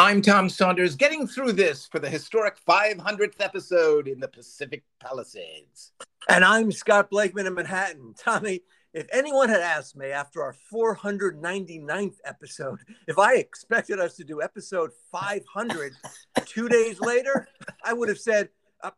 I'm Tom Saunders, getting through this for the historic 500th episode in the Pacific Palisades. And I'm Scott Blakeman in Manhattan. Tommy, if anyone had asked me after our 499th episode if I expected us to do episode 500 two days later, I would have said, uh,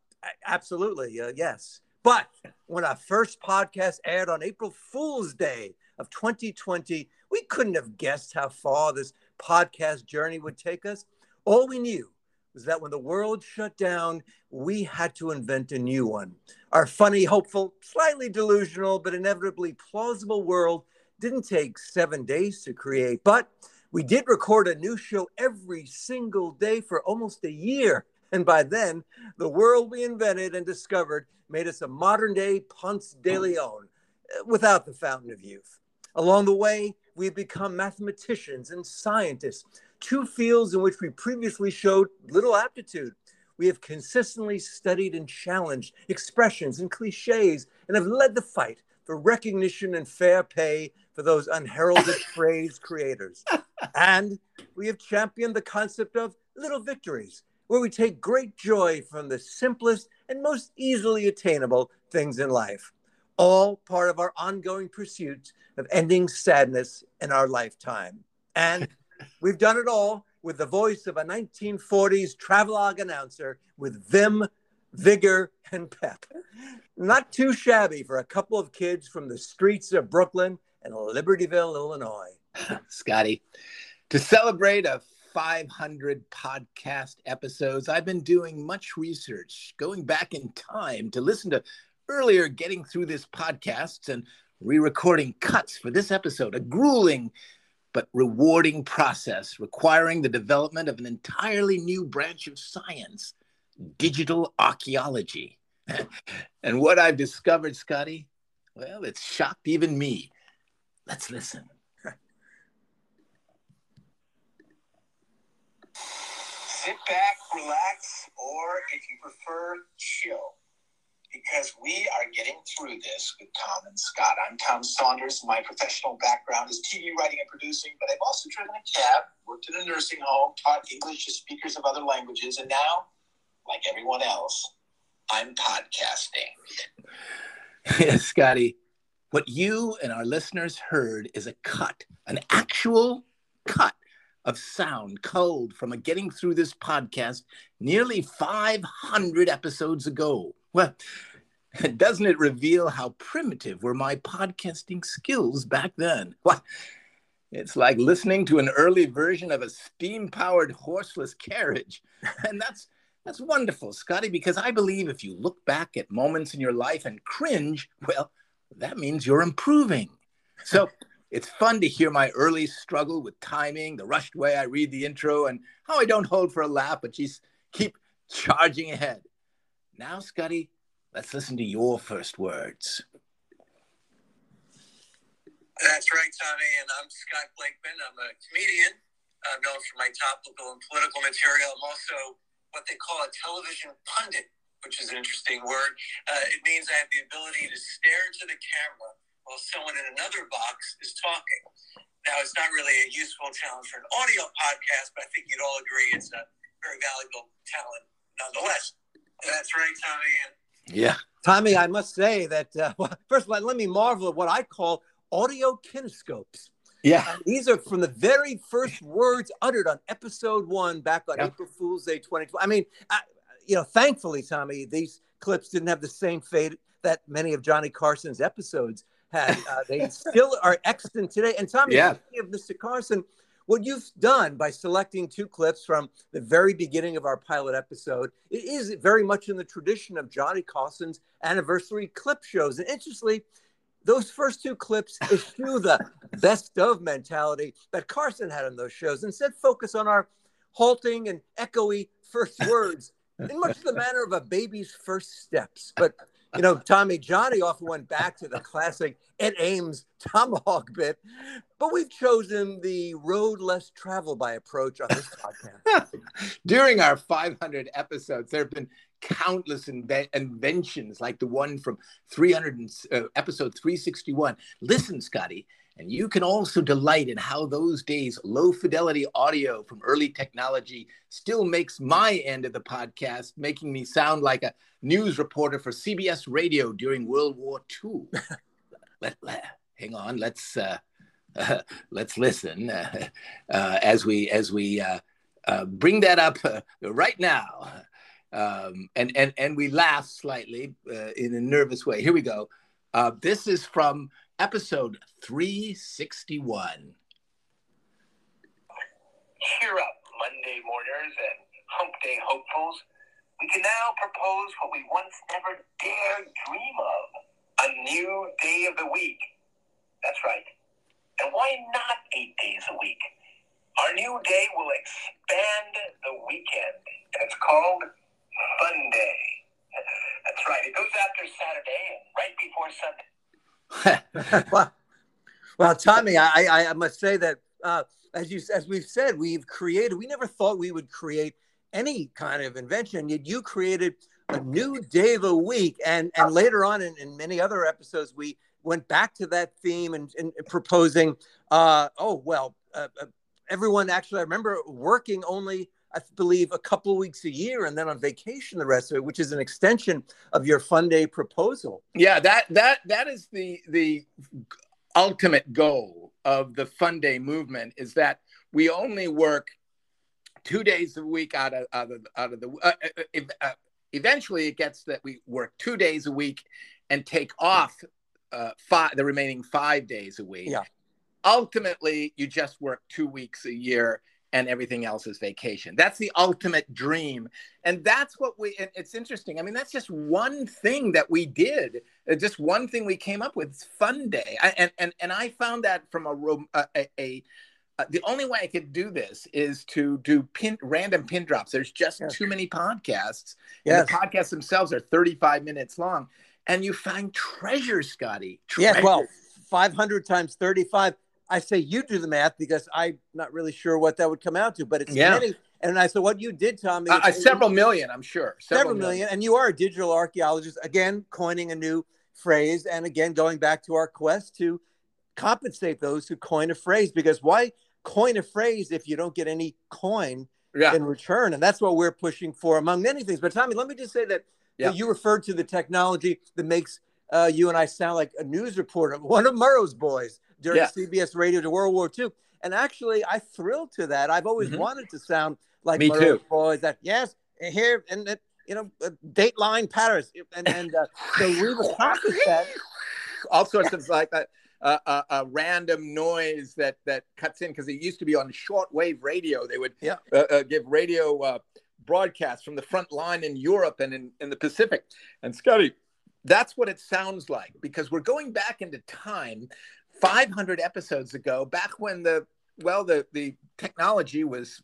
absolutely, uh, yes. But when our first podcast aired on April Fool's Day of 2020, we couldn't have guessed how far this podcast journey would take us. All we knew was that when the world shut down, we had to invent a new one. Our funny, hopeful, slightly delusional, but inevitably plausible world didn't take seven days to create, but we did record a new show every single day for almost a year. And by then, the world we invented and discovered made us a modern day Ponce de Leon uh, without the fountain of youth. Along the way, we've become mathematicians and scientists, two fields in which we previously showed little aptitude. We have consistently studied and challenged expressions and cliches and have led the fight for recognition and fair pay for those unheralded phrase creators. And we have championed the concept of little victories, where we take great joy from the simplest and most easily attainable things in life all part of our ongoing pursuit of ending sadness in our lifetime. And we've done it all with the voice of a 1940s travelogue announcer with vim, vigor, and pep. Not too shabby for a couple of kids from the streets of Brooklyn and Libertyville, Illinois. Scotty, to celebrate a 500 podcast episodes, I've been doing much research, going back in time to listen to earlier getting through this podcast and re recording cuts for this episode, a grueling but rewarding process requiring the development of an entirely new branch of science digital archaeology. and what I've discovered, Scotty, well, it's shocked even me. Let's listen. Sit back, relax, or if you prefer, chill because we are getting through this with Tom and Scott. I'm Tom Saunders. My professional background is TV writing and producing, but I've also driven a cab, worked in a nursing home, taught English to speakers of other languages, and now, like everyone else, I'm podcasting. Yes, Scotty, what you and our listeners heard is a cut, an actual cut of sound culled from a getting through this podcast nearly 500 episodes ago. Well, doesn't it reveal how primitive were my podcasting skills back then? What? It's like listening to an early version of a steam-powered horseless carriage. And that's that's wonderful, Scotty, because I believe if you look back at moments in your life and cringe, well, that means you're improving. So it's fun to hear my early struggle with timing, the rushed way I read the intro, and how I don't hold for a laugh, but just keep charging ahead. Now, Scotty, let's listen to your first words. That's right, Tommy. And I'm Scott Blakeman. I'm a comedian. I'm known for my topical and political material. I'm also what they call a television pundit, which is an interesting word. Uh, it means I have the ability to stare into the camera while someone in another box is talking. Now, it's not really a useful talent for an audio podcast, but I think you'd all agree it's a very valuable talent nonetheless. That's right, Tommy. Yeah. Tommy, I must say that, uh, well, first of all, let me marvel at what I call audio kinescopes. Yeah. And these are from the very first words uttered on episode one back on April Fool's Day 2020. I mean, I, you know, thankfully, Tommy, these clips didn't have the same fate that many of Johnny Carson's episodes had. Uh, they still are extant today. And Tommy, yeah. of Mr. Carson, what you've done by selecting two clips from the very beginning of our pilot episode it is very much in the tradition of Johnny Carson's anniversary clip shows. And interestingly, those first two clips eschew the best of mentality that Carson had in those shows. Instead, focus on our halting and echoey first words in much the manner of a baby's first steps. But you know, Tommy Johnny often went back to the classic Ed Ames tomahawk bit, but we've chosen the road less traveled by approach on this podcast. During our 500 episodes, there have been countless inve- inventions like the one from 300 uh, episode 361. Listen, Scotty, And you can also delight in how those days low fidelity audio from early technology still makes my end of the podcast, making me sound like a news reporter for CBS radio during World War II. let, let, hang on, let's uh, uh, let's listen uh, uh as we as we uh, uh, bring that up right now. Um, and and and we laugh slightly in a nervous way. Here we go. this is from episode 361. Cheer up, Monday morners and hump day hopefuls. We can now propose what we once never dared dream of a new day of the week. That's right. And why not eight days a week? Our new day will expand the weekend, and it's called Fun Day. That's right. It goes after Saturday and right before Sunday. well, well, Tommy, I, I must say that uh, as you as we've said, we've created. We never thought we would create any kind of invention. Yet you created a new day of a week, and and later on in, in many other episodes, we went back to that theme and, and proposing. Uh, oh well, uh, uh everyone actually. I remember working only I believe, a couple weeks a year and then on vacation the rest of it, which is an extension of your fun day proposal. Yeah, that that that is the the ultimate goal of the fun day movement is that we only work two days a week out of out of, out of the uh, uh, uh eventually it gets that we work two days a week and take off uh, five the remaining five days a week yeah ultimately you just work two weeks a year and everything else is vacation. That's the ultimate dream. And that's what we, and it's interesting. I mean, that's just one thing that we did, just one thing we came up with. It's fun day. I, and, and, and I found that from a, a, a, a uh, the only way I could do this is to do pin, random pin drops. There's just yes. too many podcasts. Yes. the podcasts themselves are 35 minutes long. And you find treasure, Scotty. Treasure. Yeah, well, 500 times 35 I say you do the math because I'm not really sure what that would come out to, but it's yeah. many. And I said, what you did, Tommy? Uh, uh, several million, I'm sure. Several, several million. million. And you are a digital archaeologist, again, coining a new phrase. And again, going back to our quest to compensate those who coin a phrase, because why coin a phrase if you don't get any coin yeah. in return? And that's what we're pushing for, among many things. But Tommy, let me just say that, yeah. that you referred to the technology that makes uh, you and I sound like a news reporter, one of Murrow's boys during yeah. CBS radio to World War II. And actually, I thrilled to that. I've always mm-hmm. wanted to sound like Me too. boys that, yes, here, and, uh, you know, uh, Dateline Paris. And, and uh, so we've accomplished that. All sorts of like that. Uh, uh, a random noise that that cuts in because it used to be on shortwave radio. They would yeah. uh, uh give radio uh, broadcasts from the front line in Europe and in, in the Pacific. And Scotty, that's what it sounds like because we're going back into time 500 episodes ago, back when the well the the technology was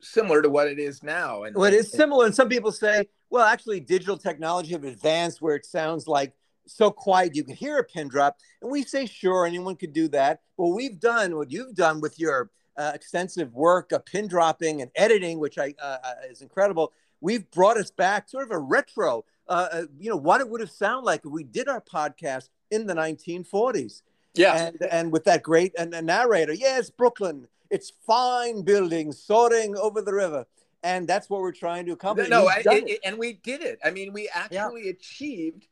similar to what it is now. And well, it is similar, and some people say, well, actually, digital technology have advanced where it sounds like so quiet you can hear a pin drop, and we say, sure, anyone could do that. Well, we've done what you've done with your uh, extensive work of pin dropping and editing, which I uh, uh is incredible. We've brought us back, sort of a retro. Uh, uh, you know what it would have sounded like if we did our podcast in the 1940s. Yeah. And, and with that great and narrator, yes, Brooklyn, it's fine buildings soaring over the river. And that's what we're trying to accomplish. No, I, it, and we did it. I mean, we actually yeah. achieved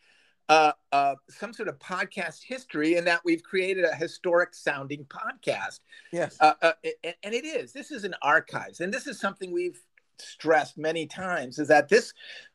uh, uh, some sort of podcast history in that we've created a historic sounding podcast. Yes. Uh, uh and, and it is. This is an archives. And this is something we've stressed many times is that this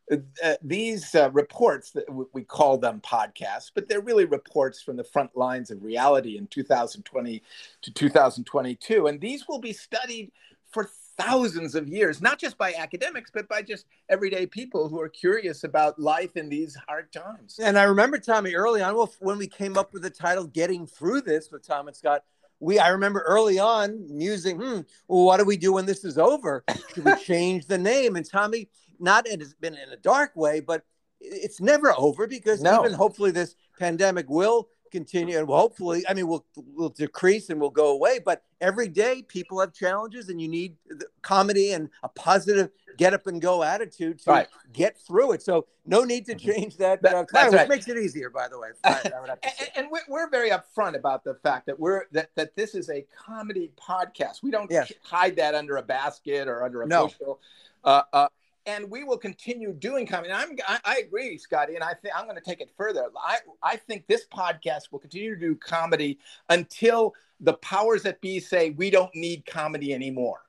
uh, these uh, reports that w- we call them podcasts but they're really reports from the front lines of reality in 2020 to 2022 and these will be studied for thousands of years not just by academics but by just everyday people who are curious about life in these hard times. And i remember tommy early on when we came up with the title getting through this with tom and scott we I remember early on musing, hmm, well, what do we do when this is over? Should we change the name? And Tommy, not it has been in a dark way, but it's never over because no. even hopefully this pandemic will continue and hopefully I mean we'll we'll decrease and we'll go away. But every day people have challenges and you need comedy and a positive get up and go attitude to Right. get through it. So no need to change that. That- uh, climate, which right. makes it easier, by the way. I- I would have to say. and, and we're, we're very upfront about the fact that we're that, that this is a comedy podcast. We don't Yes. hide that under a basket or under a No. bushel. Uh, uh, and we will continue doing comedy. And I'm, I, I agree, Scotty, and I think I'm going to take it further. I, I think this podcast will continue to do comedy until the powers that be say we don't need comedy anymore.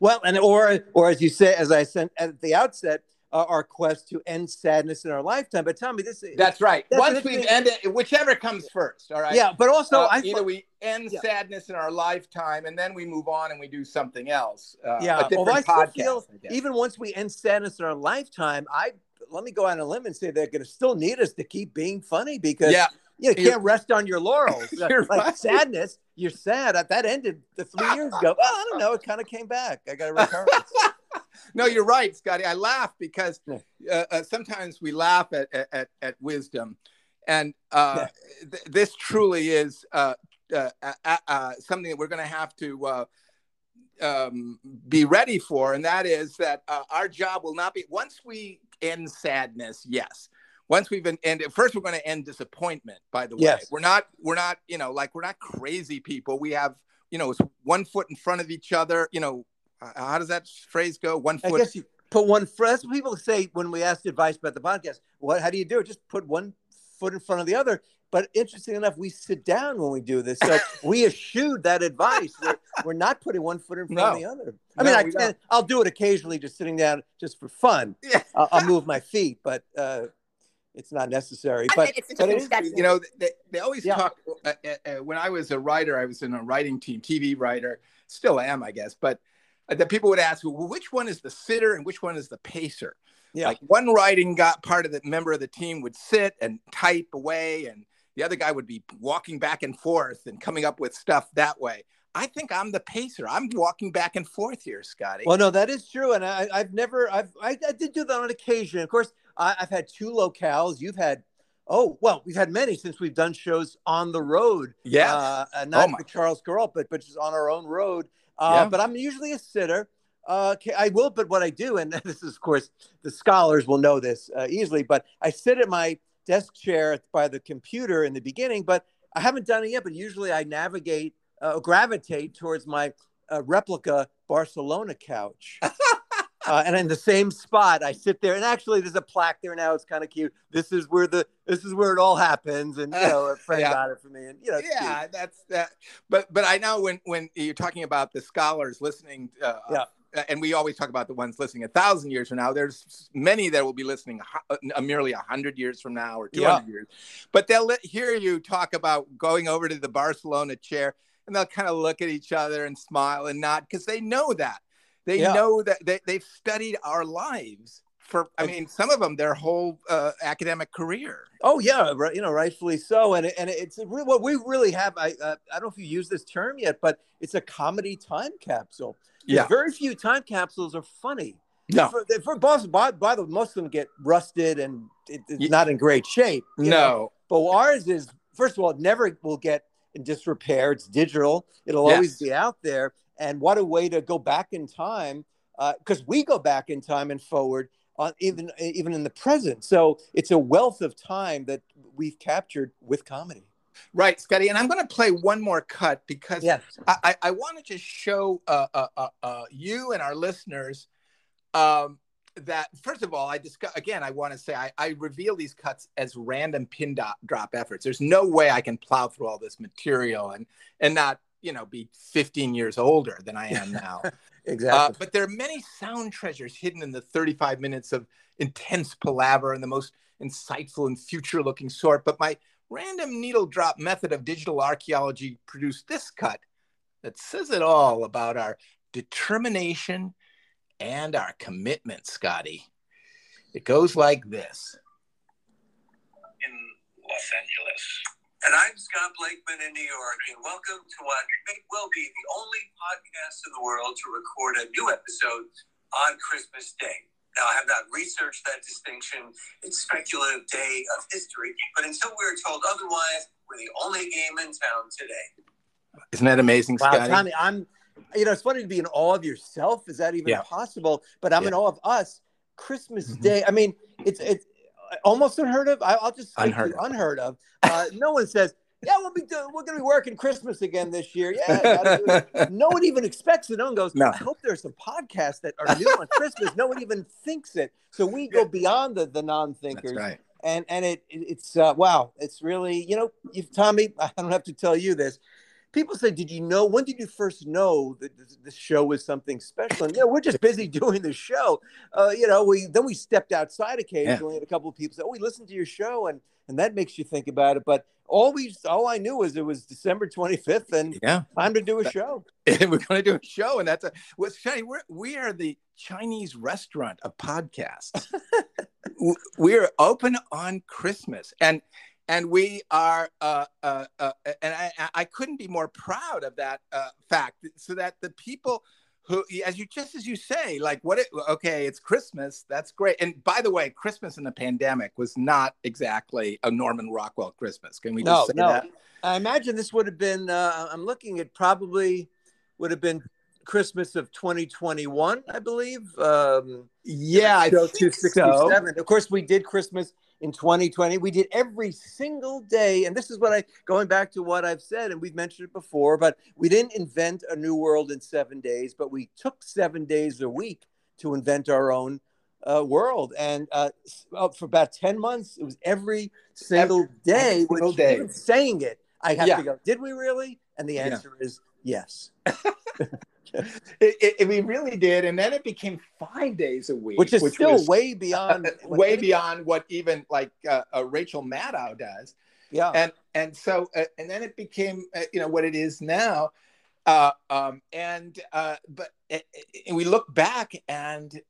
Well, and or or as you say, as I said at the outset, uh, our quest to end sadness in our lifetime. But Tommy, this That's right. That's Once we've thing. ended, whichever comes first. All right. yeah. But also, Uh, either we end Yeah. sadness in our lifetime and then we move on and we do something else. Uh, yeah. Although I still podcast. feel I even once we end sadness in our lifetime, I let me go out on a limb and say they're going to still need us to keep being funny because yeah, you You're- can't rest on your laurels. You're like right. sadness, you're sad. That that ended the three years ago. Well, I don't know. It kind of came back. I got a recurrence. No, you're right, Scotty. I laugh because uh, uh, sometimes we laugh at at, at wisdom, and uh, th- this truly is uh, uh, uh, something that we're going to have to. Uh, um, be ready for, and that is that uh, our job will not be once we end sadness. Yes, once we've been ended. First, we're going to end disappointment. By the way, Yes. we're not. We're not. You know, like we're not crazy people. We have. You know, it's one foot in front of each other. You know, how does that phrase go? One foot. I foot. guess you put one foot. That's what people say when we ask advice about the podcast. What? How do you do it? Just put one foot in front of the other. But interesting enough, we sit down when we do this, so we eschewed that advice. We're, we're not putting one foot in front of the other. I No, mean, I we don't. can, I'll do it occasionally, just sitting down, just for fun. Yeah. I'll, I'll move my feet, but uh, it's not necessary. I But, think it's but it interesting is, that- you know they, they always Yeah. talk uh, uh, uh, when i was a writer i was in a writing team tv writer still am i guess but uh, that people would ask well which one is the sitter and which one is the pacer Yeah. like one writing got part of the member of the team would sit and type away and the other guy would be walking back and forth and coming up with stuff that way i think i'm the pacer i'm walking back and forth here scotty Well, no, that is true, and I, I've never, I've, I, I did do that on occasion. Of course, I, I've had two locales. You've had, oh, well, we've had many since we've done shows on the road. Yeah, uh, uh, Oh, not with Charles Kuralt, but but just on our own road. Uh, Yeah. But I'm usually a sitter. Uh, I will, but what I do, and this is, of course, the scholars will know this uh, easily, but I sit at my desk chair by the computer in the beginning, but I haven't done it yet. But usually I navigate, uh, gravitate towards my uh, replica Barcelona couch. Uh, and in the same spot, I sit there, and actually, there's a plaque there now. It's kind of cute. This is where the this is where it all happens, and you know, a friend Yeah. got it for me, and you know, it's cute. yeah that's that but but i know when when you're talking about the scholars listening uh, Yeah. and we always talk about the ones listening a thousand years from now there's many that will be listening uh, merely a hundred years from now or 200 years but they'll let, hear you talk about going over to the barcelona chair and they'll kind of look at each other and smile and nod because they know that they Yeah. know that they, they've studied our lives for i mean some of them their whole uh, academic career Oh yeah, right, you know, rightfully so, and and it's re- what we really have. I uh, I don't know if you use this term yet, but it's a comedy time capsule. Yeah. very few time capsules are funny. no For, for both, by, by the way, most of them get rusted and it, it's Ye- not in great shape. you know. no but ours is first of all, it never will get in disrepair. It's digital. It'll always be out there. And what a way to go back in time, because we go back in time and forward, on even even in the present. So it's a wealth of time that we've captured with comedy. Right, Scotty, and I'm going to play one more cut because Yes. I, I, I want to just show uh, uh, uh, uh, you and our listeners um, that first of all, I discuss again. I want to say I, I reveal these cuts as random pin dot, drop efforts. There's no way I can plow through all this material and and not you know be 15 years older than I am now. Exactly. Uh, but there are many sound treasures hidden in the 35 minutes of intense palaver and the most insightful and future looking sort. But my random needle drop method of digital archaeology produced this cut that says it all about our determination and our commitment, Scotty. It goes like this. in Los Angeles. And I'm Scott Blakeman in New York, and welcome to what may well be the only podcast in the world to record a new episode on Christmas Day. Now, I have not researched that distinction. It's speculative day of history, but until we're told otherwise, we're the only game in town today. Isn't that amazing, wow, Scotty? Tommy, I'm you know, it's funny to be in awe of yourself. Is that even Yeah. possible? But I'm in Yeah. awe of us. Christmas Mhm. Day. I mean, it's it's almost unheard of. I, I'll just say Unheard unheard of. Unheard of. Uh, no one says, "Yeah, we'll be doing, we're going to be working Christmas again this year." Yeah, gotta do it. no one even expects it. No one goes, No. I hope there's some podcasts that are new on Christmas. No one even thinks it. So we go beyond the, the non-thinkers. Right. And and it, it- it's uh, wow, it's really you know, if Tommy, I don't have to tell you this. People say, "Did you know? When did you first know that this, this show was something special?" And yeah, we're just busy doing the show. Uh, you know, we then we stepped outside occasionally, and a couple of people said, "Oh, we listened to your show," and and that makes you think about it. But all we all I knew was it was December twenty fifth, and Yeah. time to do a show. we're going to do a show, and that's a what's funny. We're we are the Chinese restaurant of podcasts. We're open on Christmas, and and we are, uh, uh, uh, and I, I- couldn't be more proud of that uh, fact. So that the people who, as you just as you say, like what it, okay, it's Christmas. That's great. And by the way, Christmas in the pandemic was not exactly a Norman Rockwell Christmas. Can we just No, say no. that? I imagine this would have been. Uh, I'm looking at probably would have been Christmas of 2021, I believe. Um, Yeah, I think so. Of course, we did Christmas in 2020. We did every single day, and this is what I going back to what I've said, and we've mentioned it before. But we didn't invent a new world in seven days, but we took seven days a week to invent our own uh, world. And uh, uh, for about 10 months, it was every single day. every single which day. Even saying it, I have Yeah. to go. Did we really? And the Yeah. answer is yes. It, it, it- we really did, and then it became five days a week, Which is still was, way beyond uh, what way beyond what even like uh, uh, Rachel Maddow does, Yeah. and and so uh, and then it became uh, you know what it is now, uh, um, and uh, but uh, we look back and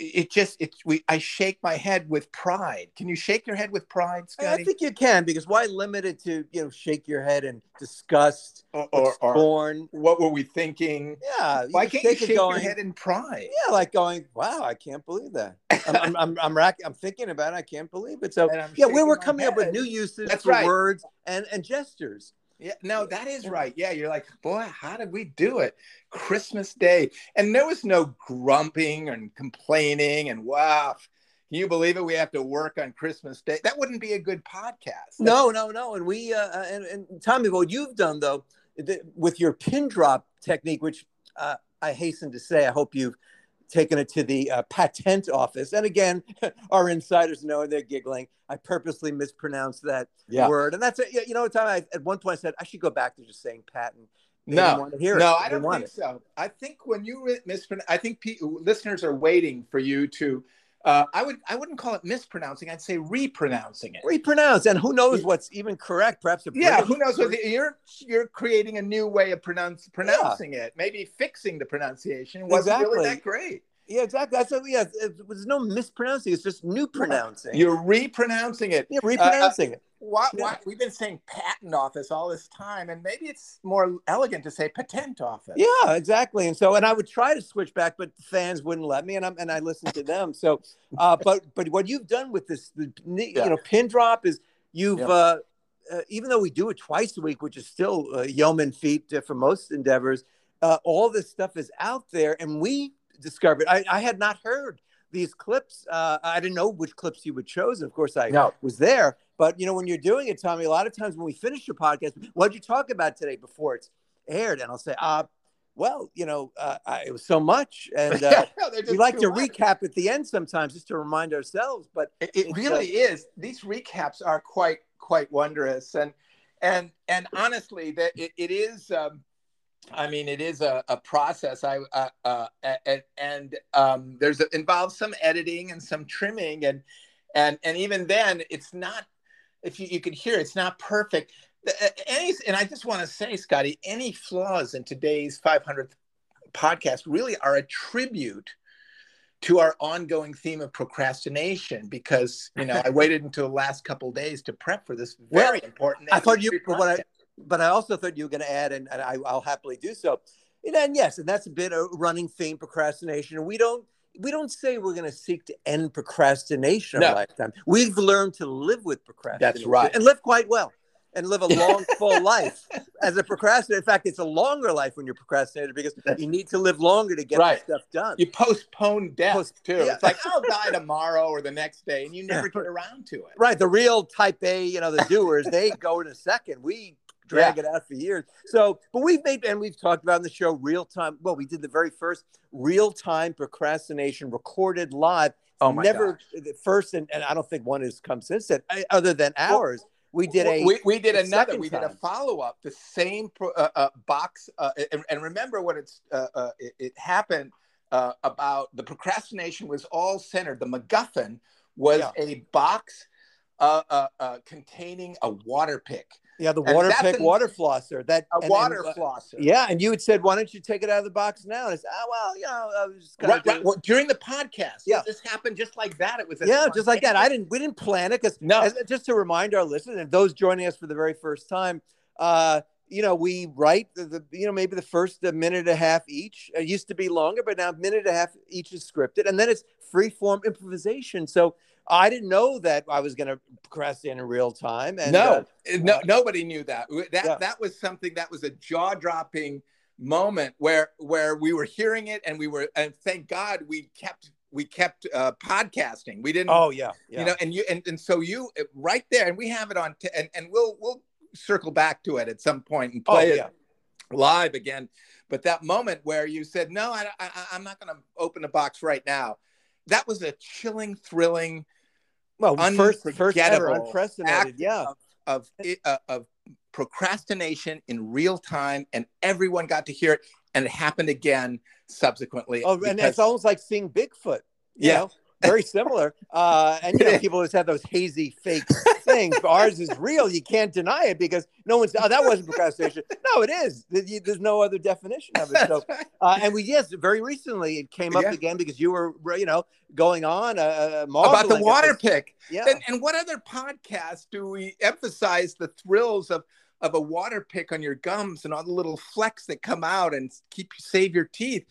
it just it's we I shake my head with pride. Can you shake your head with pride, I- I think you can because why limit it to you know shake your head and disgust or, or, or, or scorn? what were we thinking? Yeah, Why can can't you shake going, your head in pride? Yeah, like going, wow, I can't believe that. I'm I'm I'm, I'm, rack, I'm thinking about it. I can't believe it. So yeah, we were coming up with new uses That's for right. words and and gestures. Yeah, no, that is right. Yeah, you're like, boy, how did we do it? Christmas Day. And there was no grumping and complaining and wow. Can you believe it? We have to work on Christmas Day. That wouldn't be a good podcast. No, no, no. And we uh, and and Tommy, what you've done though th- with your pin drop technique, which uh, I hasten to say, I hope you've taken it to the uh, patent office. And again, our insiders know and they're giggling. I purposely mispronounced that Yeah. word, and that's it. You know, Tommy, I, at one point I said I should go back to just saying patent. They No, want to hear. No, I don't think so. I think when you mispronounce, I think pe- listeners are waiting for you to. Uh, I would. I wouldn't call it mispronouncing. I'd say repronouncing it. repronounce, and who knows what's even correct? Perhaps a Yeah, British who knows? What the, you're you're creating a new way of pronounce, pronouncing it. Maybe fixing the pronunciation wasn't really that great. Yeah, exactly. That's a, yeah. There's no mispronouncing. It's just new pronouncing. You're repronouncing it. yeah, repronouncing it. Why, why, we've been saying patent office all this time, and maybe it's more elegant to say patent office. Yeah, exactly. And so, and I would try to switch back, but fans wouldn't let me, and I'm and I listened to them. So, uh, but but what you've done with this, the you Yeah. know, pin drop is you've Yeah. uh, uh, even though we do it twice a week, which is still uh, yeoman feat uh, for most endeavors, uh, all this stuff is out there, and we discovered. I, I had not heard these clips. Uh, I didn't know which clips you would choose. Of course, I No. was there. But you know, when you're doing it, Tommy, a lot of times when we finish your podcast, what'd you talk about today before it's aired? And I'll say, uh, well, you know, uh, I, it was so much, and uh, we like to much. recap at the end sometimes just to remind ourselves. But It, it It's, really is. These recaps are quite quite wondrous, and and and honestly, that it, it is. Um, I mean, it is a, a process. I uh, uh, and, and um, there's a, involves some editing and some trimming, and and and even then, it's not. If you, you can hear, it's not perfect. Any and I just want to say, Scotty, any flaws in today's 500th podcast really are a tribute to our ongoing theme of procrastination because you know I waited until the last couple of days to prep for this very Well, important. I thought you, what I. but I also thought you were going to add, and, and I, I'll happily do so. And then yes, and that's a bit of running theme procrastination. And we don't we don't say we're going to seek to end procrastination in No. our lifetime. We've learned to live with procrastination. That's right. and live quite well. and live a long, full life. As a procrastinator, in fact, it's a longer life when you're procrastinator because you need to live longer to get Right. stuff done. You postpone death Post- too. yeah. It's like oh, I'll die tomorrow or the next day, and you never get around to it. Right. The real type A, you know, the doers, they go in a second. We drag it out for years. So, but we've made, and we've talked about in the show real time. Well, we did the very first real time procrastination recorded live. Oh my Never the first, and, and I don't think one has come since then, other than ours. We did a, we, we did another we did a follow-up the same pro, uh, uh, box uh, and, and remember what it's uh, uh, it, it happened uh, about the procrastination was all centered the macguffin was Yeah. a box uh, uh, uh, containing a water pick yeah, the water pick an- water flosser. That a water flosser Yeah, and you had said, "Why don't you take it out of the box now?" And I said, "Oh well, you know, I was kind Right, right. Well, during the podcast, Yeah. this happened just like that. It was yeah, just like that. I didn't. We didn't plan it because No. just to remind our listeners and those joining us for the very first time, uh, you know, we write the, the you know maybe the first a minute and a half each. It used to be longer, but now a minute and a half each is scripted, and then it's free form improvisation. So I didn't know that I was going to press in real time. And no, uh, no, nobody knew that. That Yeah. that was something that was a jaw dropping moment where where we were hearing it and we were and thank God we kept we kept uh, podcasting. We didn't, oh yeah, yeah. you know, and you and, and so you uh, right there, and we have it on, t- and and we'll we'll circle back to it at some point and oh play it live again. But that moment where you said, "No, I, I, I'm not going to open the box right now," that was a chilling, thrilling Well, first, first ever, unprecedented. Yeah. of it, uh, of procrastination in real time, and everyone got to hear it, and it happened again subsequently. Oh, and it's almost like seeing Bigfoot. You Yeah. know, very similar. Uh, and you know, people always have those hazy fake things. But ours is real. You can't deny it because no one's. Oh, that wasn't procrastination. No, it is. There's no other definition of it. So, uh, and we yes, very recently it came up Yeah. again because you were you know going on uh, uh, about the water pick. Yeah. And, and what other podcast do we emphasize the thrills of of a water pick on your gums and all the little flecks that come out and keep save your teeth,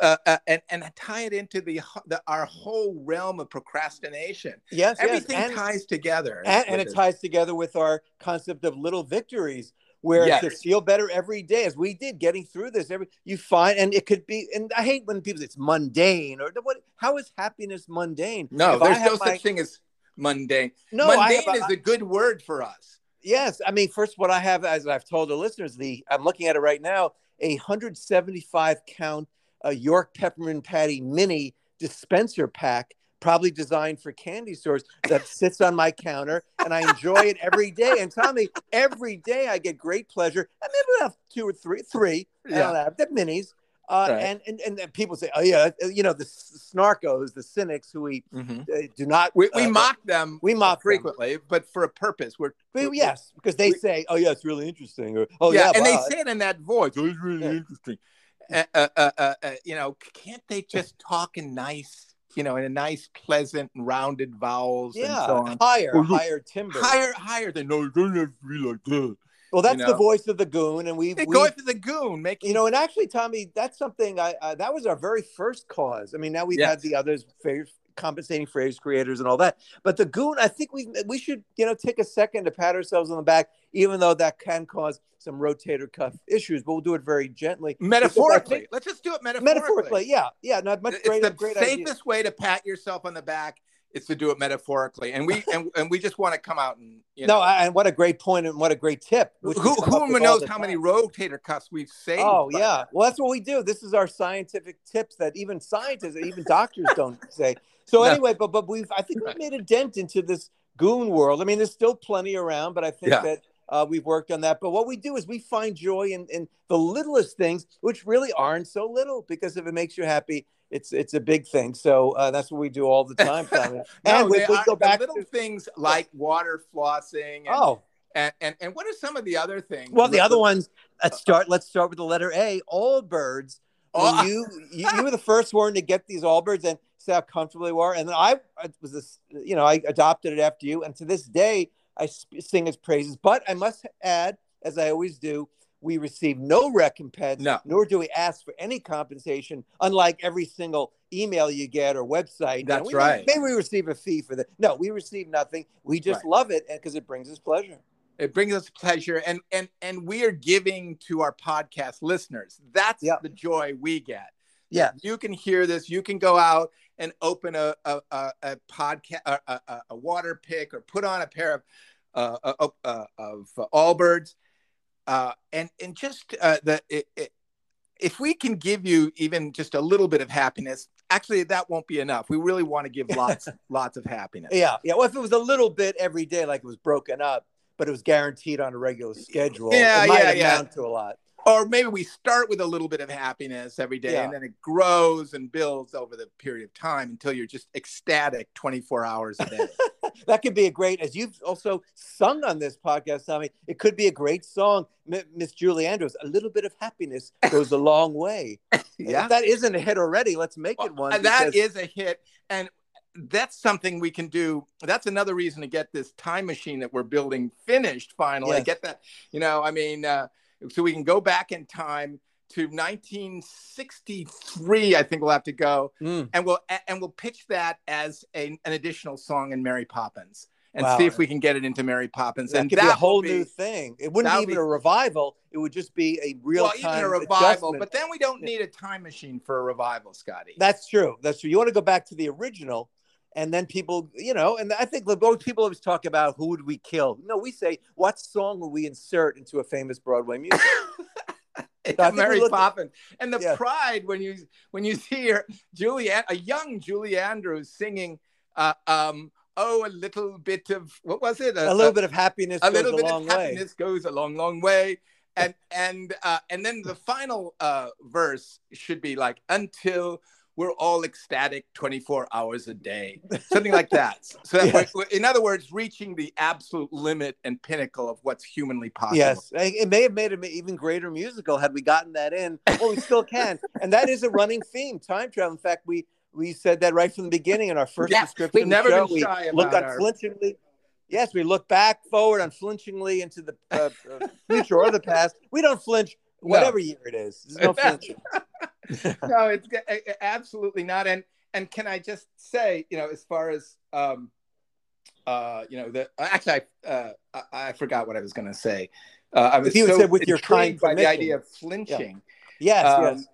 uh, uh, and and tie it into the, the our whole realm of procrastination. yes, yes. Everything and, ties together, and, and it it. ties together with our concept of little victories where Yes. to feel better every day as we did getting through this every you find and it could be and i hate when people say it's mundane or what how is happiness mundane No, If there's no my- such thing as mundane. no mundane is a good word for us. Yes i mean first what i have as i've told the listeners the i'm looking at it right now a 175 count uh, york peppermint patty mini dispenser pack probably designed for candy stores that sits on my counter and I enjoy it every day. And Tommy, every day I get great pleasure. I have two or three, three. I don't Yeah. have the minis. Uh, Right. and, and and then people say, oh yeah, you know the snarkos, the cynics who we uh, do not. We, we uh, mock them. we mock them. frequently, but for a purpose. We're, But we're- yes, because they we- say, oh yeah, it's really interesting. Or oh yeah, yeah, and they wow." say it in that voice. Oh, it's really Yeah. interesting. Uh, uh, uh, uh, uh, you know, can't they just talk in nice, you know, in a nice, pleasant, rounded vowels and yeah, so on? higher, Well, higher timber. Higher, higher than no, it doesn't have to be like that. Well, that's the know. voice of the goon, and we've go after the goon, make you know, and actually, Tommy, that's something I uh, that was our very first cause. I mean, now we've had the others, compensating phrase creators and all that, but the goon, I think we we should you know take a second to pat ourselves on the back, even though that can cause some rotator cuff issues, but we'll do it very gently. metaphorically. Let's just do it metaphorically. Metaphorically, yeah, yeah, not much it's great, the great idea. safest way to pat yourself on the back is to do it metaphorically, and we and, and we just want to come out and you know. No, I- and what a great point and what a great tip. who which we come up who knows how many rotator cuffs we've saved? Oh yeah, well that's what we do. This is our scientific tips that even scientists, even doctors don't say. So No. anyway, but but we've I think we've made a dent into this goon world. I mean, there's still plenty around, but I think Yeah. that uh, we've worked on that. But what we do is we find joy in, in the littlest things, which really aren't so little, because if it makes you happy, it's it's a big thing. So uh, that's what we do all the time. No, and we, we go back little to things like water flossing. And, oh and, and and what are some of the other things? well, the other ones. Let's start. Let's start with the letter A. Allbirds. Oh. you, you you were the first one to get these Allbirds and see how comfortable they were. And then I, I was this, you know, I adopted it after you, and to this day I sp- sing its praises. But I must add, as I always do, we receive no recompense, No. nor do we ask for any compensation. Unlike every single email you get or website, You know, That's right. Maybe we receive a fee for that. No, we receive nothing. We just Right. love it because it brings us pleasure. It brings us pleasure, and and and we are giving to our podcast listeners. That's Yeah. the joy we get. Yeah. you can hear this. You can go out and open a a, a, a podcast, a, a, a water pick, or put on a pair of uh, uh, uh, of Allbirds, uh, and and just uh, the it, it, if we can give you even just a little bit of happiness, actually that won't be enough. We really want to give lots lots of happiness. Yeah, yeah. Well, if it was a little bit every day, like it was broken up, but it was guaranteed on a regular schedule, Yeah, it might yeah, yeah. amount to a lot. Or maybe we start with a little bit of happiness every day Yeah. and then it grows and builds over the period of time until you're just ecstatic 24 hours a day That could be a great, as you've also sung on this podcast, Tommy. It could be a great song, Miss Julie Andrews. A little bit of happiness goes a long way. yeah If that isn't a hit already, let's make it one. and that because- is a hit and that's something we can do that's another reason to get this time machine that we're building finished finally Yes. get that you know i mean uh, so we can go back in time to 1963 i think we'll have to go Mm, and we'll and we'll pitch that as a, an additional song in Mary Poppins and Wow. see if we can get it into Mary Poppins. that and could be a whole be- new thing. It wouldn't be even be- a revival. It would just be a real well, even time a revival, adjustment. but then we don't need a time machine for a revival, Scotty. That's true. That's true. You want to go back to the original, and then people, you know, and I think the most people always talk about who would we kill. No, we say what song would we insert into a famous Broadway music? I think we Mary at- Poppins and the Yeah. pride when you when you see her, Julie, a young Julie Andrews singing, uh, um, "Oh, a little bit of what was it? a little bit of happiness a goes little a bit long of way. happiness goes a long, long way. And and uh, and then the final uh, verse should be like until we're all ecstatic 24 hours a day, something like that. So that Yes. in other words, reaching the absolute limit and pinnacle of what's humanly possible. Yes, it may have made an even greater musical had we gotten that in. Well, we still can, and that is a running theme. Time travel. In fact, we we said that right from the beginning in our first Yeah, description. we've never show. been shy look about our- unflinchingly. Yes, we look back, forward, unflinchingly into the uh, uh, future or the past. We don't flinch, No. whatever year it is. There's no flinching. no, it's absolutely not. And and can I just say, you know, as far as um, uh, you know, the actually, I uh, I, I forgot what I was going to say. Uh, I was you so said with your kind by the idea of flinching. Yes, Um, yes.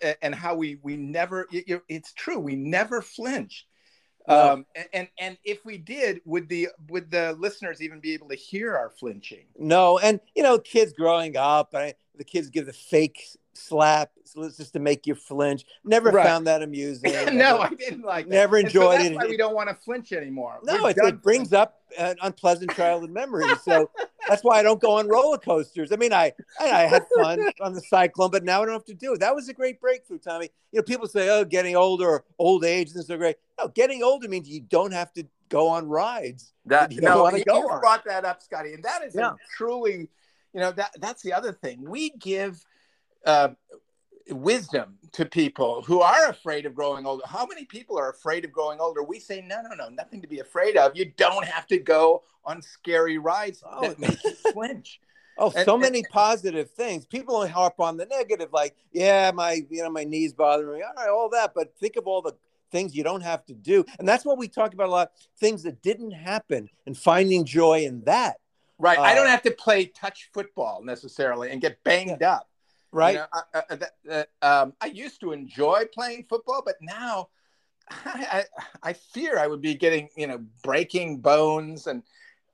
the, and how we we never it- it- it's true we never flinch No. um and, and and if we did would the would the listeners even be able to hear our flinching No, and you know, kids growing up, I, the kids give the fake slap it's just to make you flinch. Never Right. found that amusing. no i didn't like that. never And so enjoyed that's it. why we don't want to flinch anymore No, it, it brings up uh, unpleasant childhood memories. So that's why I don't go on roller coasters. I mean, I I, I had fun on the cyclone, but now I don't have to do it. That was a great breakthrough, Tommy. You know, people say, "Oh, getting older or old age isn't so great." No, getting older means you don't have to go on rides. That, you don't no, wanna you, go you on. brought that up, Scotty, and that is a Yeah. truly, you know, that that's the other thing. We give uh, wisdom to people who are afraid of growing older. How many people are afraid of growing older? We say, no, no, no, nothing to be afraid of. You don't have to go on scary rides Oh. that make you flinch. Oh, And- so and- many positive things. People only harp on the negative, like, yeah, my you know my knees bother me. All right, all that, but think of all the things you don't have to do, and that's what we talk about a lot. Things that didn't happen, and finding joy in that. Right. I Uh, don't have to play touch football necessarily and get banged up. You Right? know, I, I, that- uh, um, I used to enjoy playing football, but now I, I, I fear I would be getting, you know, breaking bones and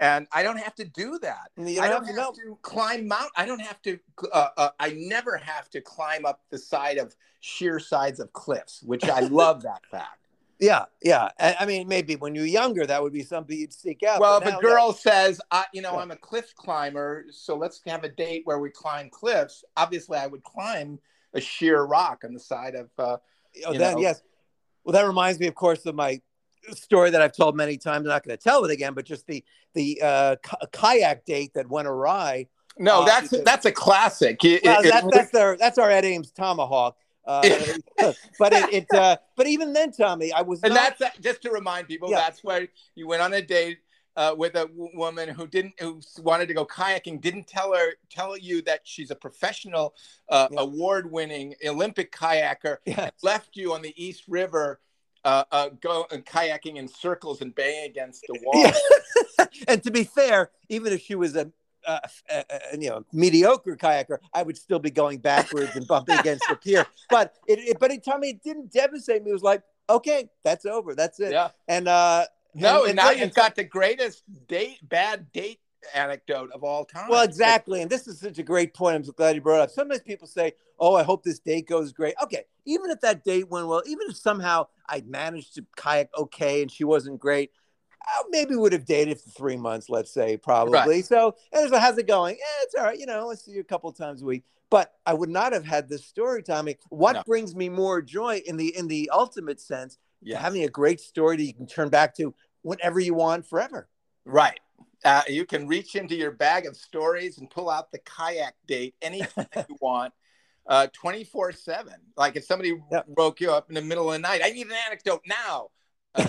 and I don't have to do that. You I don't have to, climb mount. I don't have to. Uh, uh, I never have to climb up the side of sheer sides of cliffs, which I love that fact. Yeah, yeah. I, I mean, maybe when you're younger, that would be something you'd seek out. Well, if a girl says, I, you know, Yeah. I'm a cliff climber, so let's have a date where we climb cliffs. Obviously, I would climb a sheer rock on the side of. Uh, Oh, know. yes. Well, that reminds me, of course, of my story that I've told many times. I'm not going to tell it again, but just the the uh, kayak date that went awry. no, Uh, that's because- that's a classic. It- Well, it- that, that's our that's our Ed Ames tomahawk. Uh, but it, it uh, but even then, Tommy, I was and not, that's just to remind people. Yeah. That's where you went on a date uh, with a w- woman who didn't who wanted to go kayaking. Didn't tell her tell you that she's a professional, uh, Yeah. award-winning Olympic kayaker. Yeah. Left you on the East River. Uh, uh, go uh, kayaking in circles and banging against the wall. Yeah. and to be fair, even if she was a uh, uh, uh, you know mediocre kayaker, I would still be going backwards and bumping against the pier. But it, it but it told me it didn't devastate me. It was like, okay, that's over, that's it. Yeah. And uh, No, and, and now you've got the greatest date, bad date anecdote of all time. Well, exactly. And this is such a great point. I'm so glad you brought it up. Sometimes people say, Oh, I hope this date goes great. Okay. Even if that date went well, even if somehow I managed to kayak okay and she wasn't great, I maybe would have dated for three months, let's say, probably. So, and so how's it going? Yeah, it's all right. You know, let's see you a couple times a week. But I would not have had this story, Tommy. What No. brings me more joy in the in the ultimate sense, Yeah. having a great story that you can turn back to whenever you want forever. Right. Uh, you can reach into your bag of stories and pull out the kayak date anytime you want, uh, 24 7. Like if somebody Yep. woke you up in the middle of the night, I need an anecdote now. Uh,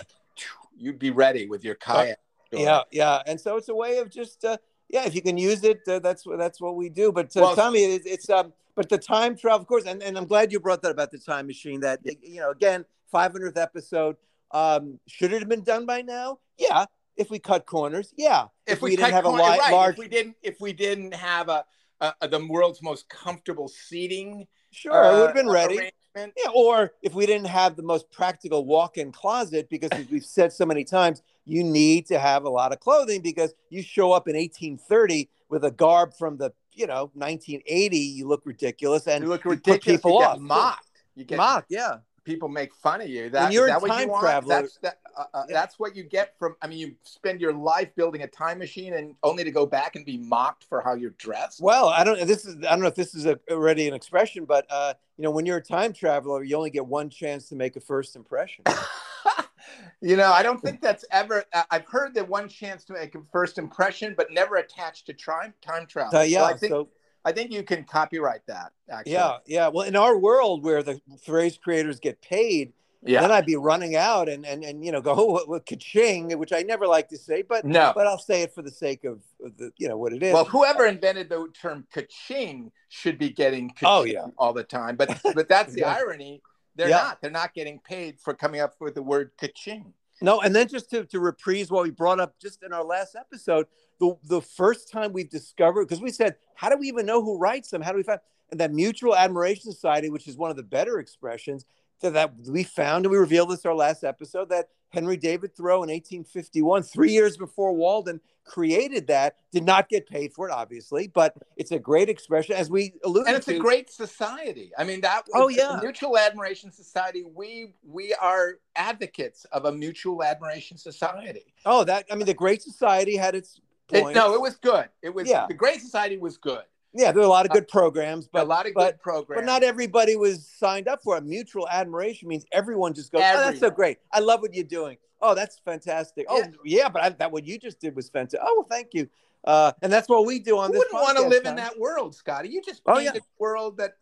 you'd be ready with your kayak. Yeah, yeah, and so it's a way of just uh, yeah, if you can use it, uh, that's what that's what we do. But uh, Well- Tommy, it's, it's um, but the time travel, of course, and, and I'm glad you brought that about the time machine. That you know, again, 500th episode. Um, should it have been done by now? Yeah, if we cut corners, yeah. If, we, didn't cut have a li- right, large, if we didn't, if we didn't have a, a, the world's most comfortable seating, sure, it would have been uh, ready. Arrangement, Yeah, or if we didn't have the most practical walk-in closet, because as we've said so many times, you need to have a lot of clothing because you show up in 1830 with a garb from the you know 1980, you look ridiculous, and you look put ridiculous. people you get off. mocked. You get mocked. Yeah, people make fun of you. That, you're a that what time you want? traveler- That's that, uh, uh, Yeah. that's what you get from. I mean, you spend your life building a time machine and only to go back and be mocked for how you're dressed. Well, I don't. This is. I don't know if this is a, already an expression, but uh, you know, when you're a time traveler, you only get one chance to make a first impression. you know, I don't think that's ever. I- I've heard that one chance to make a first impression, but never attached to time time travel. Uh, So yeah. I think so I think you can copyright that. Actually, yeah, yeah. Well, in our world where the phrase creators get paid, yeah. then I'd be running out and and and you know go oh, what ka-ching, which I never like to say, but No. but I'll say it for the sake of, of the you know what it is. Well, whoever invented the term "kaching" should be getting "kaching" Oh, yeah. all the time. But but that's the Yeah. irony. They're Yeah. not. They're not getting paid for coming up with the word "kaching." No, and then just to, to reprise what we brought up just in our last episode, the the first time we've discovered because we said, how do we even know who writes them? How do we find and that mutual admiration society, which is one of the better expressions, so that we found and we revealed this our last episode that Henry David Thoreau in 1851, three years before Walden created that, did not get paid for it, obviously, but it's a great expression as we alluded to and it's to. a great society. I mean, that. Oh, yeah. Mutual admiration society. We we are advocates of a mutual admiration society. oh, that I mean, the Great Society had its It, no, it was good. It was. Yeah. The Great Society was good. yeah, there were a lot of good programs, But a lot of but- good programs. But not everybody was signed up for it. Mutual admiration means everyone just goes, "Oh, that's so great! I love what you're doing. Oh, that's fantastic. Oh, Yeah. but I, that what you just did was fantastic. Oh, well, thank you. Uh, and that's what we do on Who this. wouldn't want to live in that world, Scotty? You just Oh, painted yeah. a world that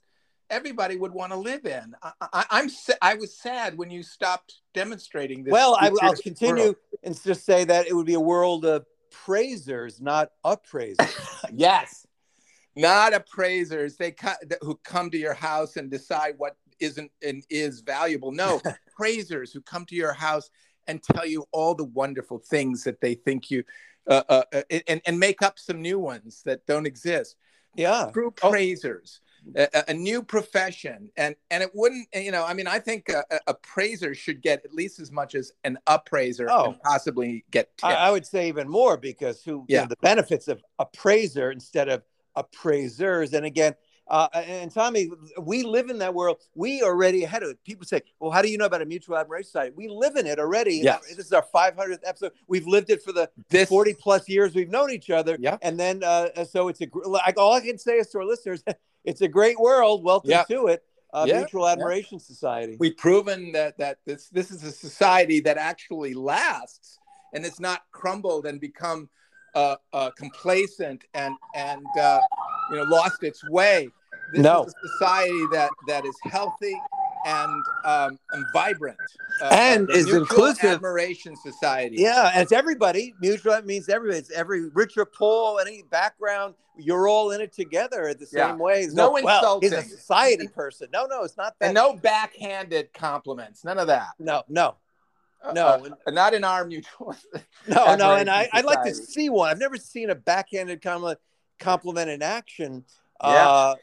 everybody would want to live in. I, I, I'm I was sad when you stopped demonstrating this. Well, I, I'll continue world. and just say that it would be a world of praisers, not appraisers. Yes, not appraisers. They co- who come to your house and decide what isn't and is valuable. No, praisers who come to your house and tell you all the wonderful things that they think you, uh, uh, uh, and and make up some new ones that don't exist. yeah. True Oh. praisers. A, a- a new profession, and and it wouldn't, you know. I mean, I think a, a- praiser should get at least as much as an appraiser, Oh. and possibly get I. I would say even more because who you Yeah. know, the benefits of appraiser instead of appraisers. And again, uh, and Tommy, we live in that world. We already ahead of it. People say, "Well, how do you know about a mutual admiration society?" We live in it already. Yes. This is our 500th episode. We've lived it for the this 40 plus years we've known each other. Yeah. And then, uh, so it's a like all I can say is to our listeners, it's a great world. Welcome Yeah. to it. Uh, Yeah. Mutual Admiration Society. we've proven that that this this is a society that actually lasts and it's not crumbled and become uh, uh, complacent and and uh, you know lost its way. This No. is a society that that is healthy and um, and vibrant uh, And the is inclusive. Admiration Society. Yeah, and it's everybody. Mutual that means everybody. It's every rich or poor, any background. You're all in it together at the same Yeah. way. There's No well, he's a society person. No, no, it's not that. and no backhanded compliments. None of that. no, no, Uh, No. uh, not in our mutual. no, no. And I, I'd like to see one. I've never seen a backhanded compliment compliment in action. Yeah.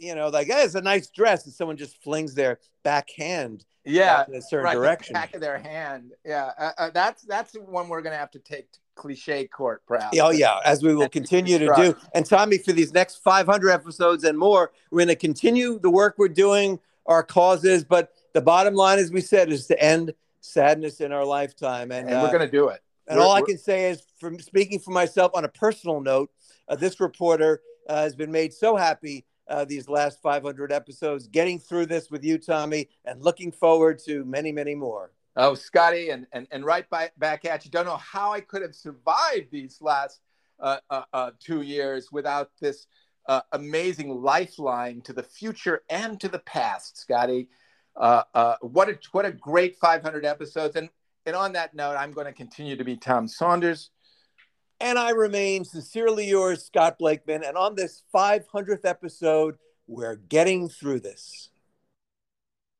Uh, you know, like, hey, it's a nice dress, and someone just flings their backhand Yeah, in a certain right, the direction. back of their hand. Yeah, uh, uh, that's that's one we're gonna have to take to cliche court, perhaps. Oh yeah, as we will continue to do. And Tommy, for these next 500 episodes and more, we're going to continue the work we're doing, our causes. But the bottom line, as we said, is to end sadness in our lifetime. And, and uh, we're gonna do it. and we're- all I can say is, from speaking for myself on a personal note, uh, this reporter uh, has been made so happy uh, these last 500 episodes, getting through this with you, Tommy, and looking forward to many, many more. Oh, Scotty, and and and right by, back at you. Don't know how I could have survived these last uh, uh, uh, two years without this uh, amazing lifeline to the future and to the past, Scotty. Uh, what a what a great 500 episodes, and and on that note, I'm going to continue to be Tom Saunders. And I remain sincerely yours, Scott Blakeman. And on this 500th episode, we're getting through this.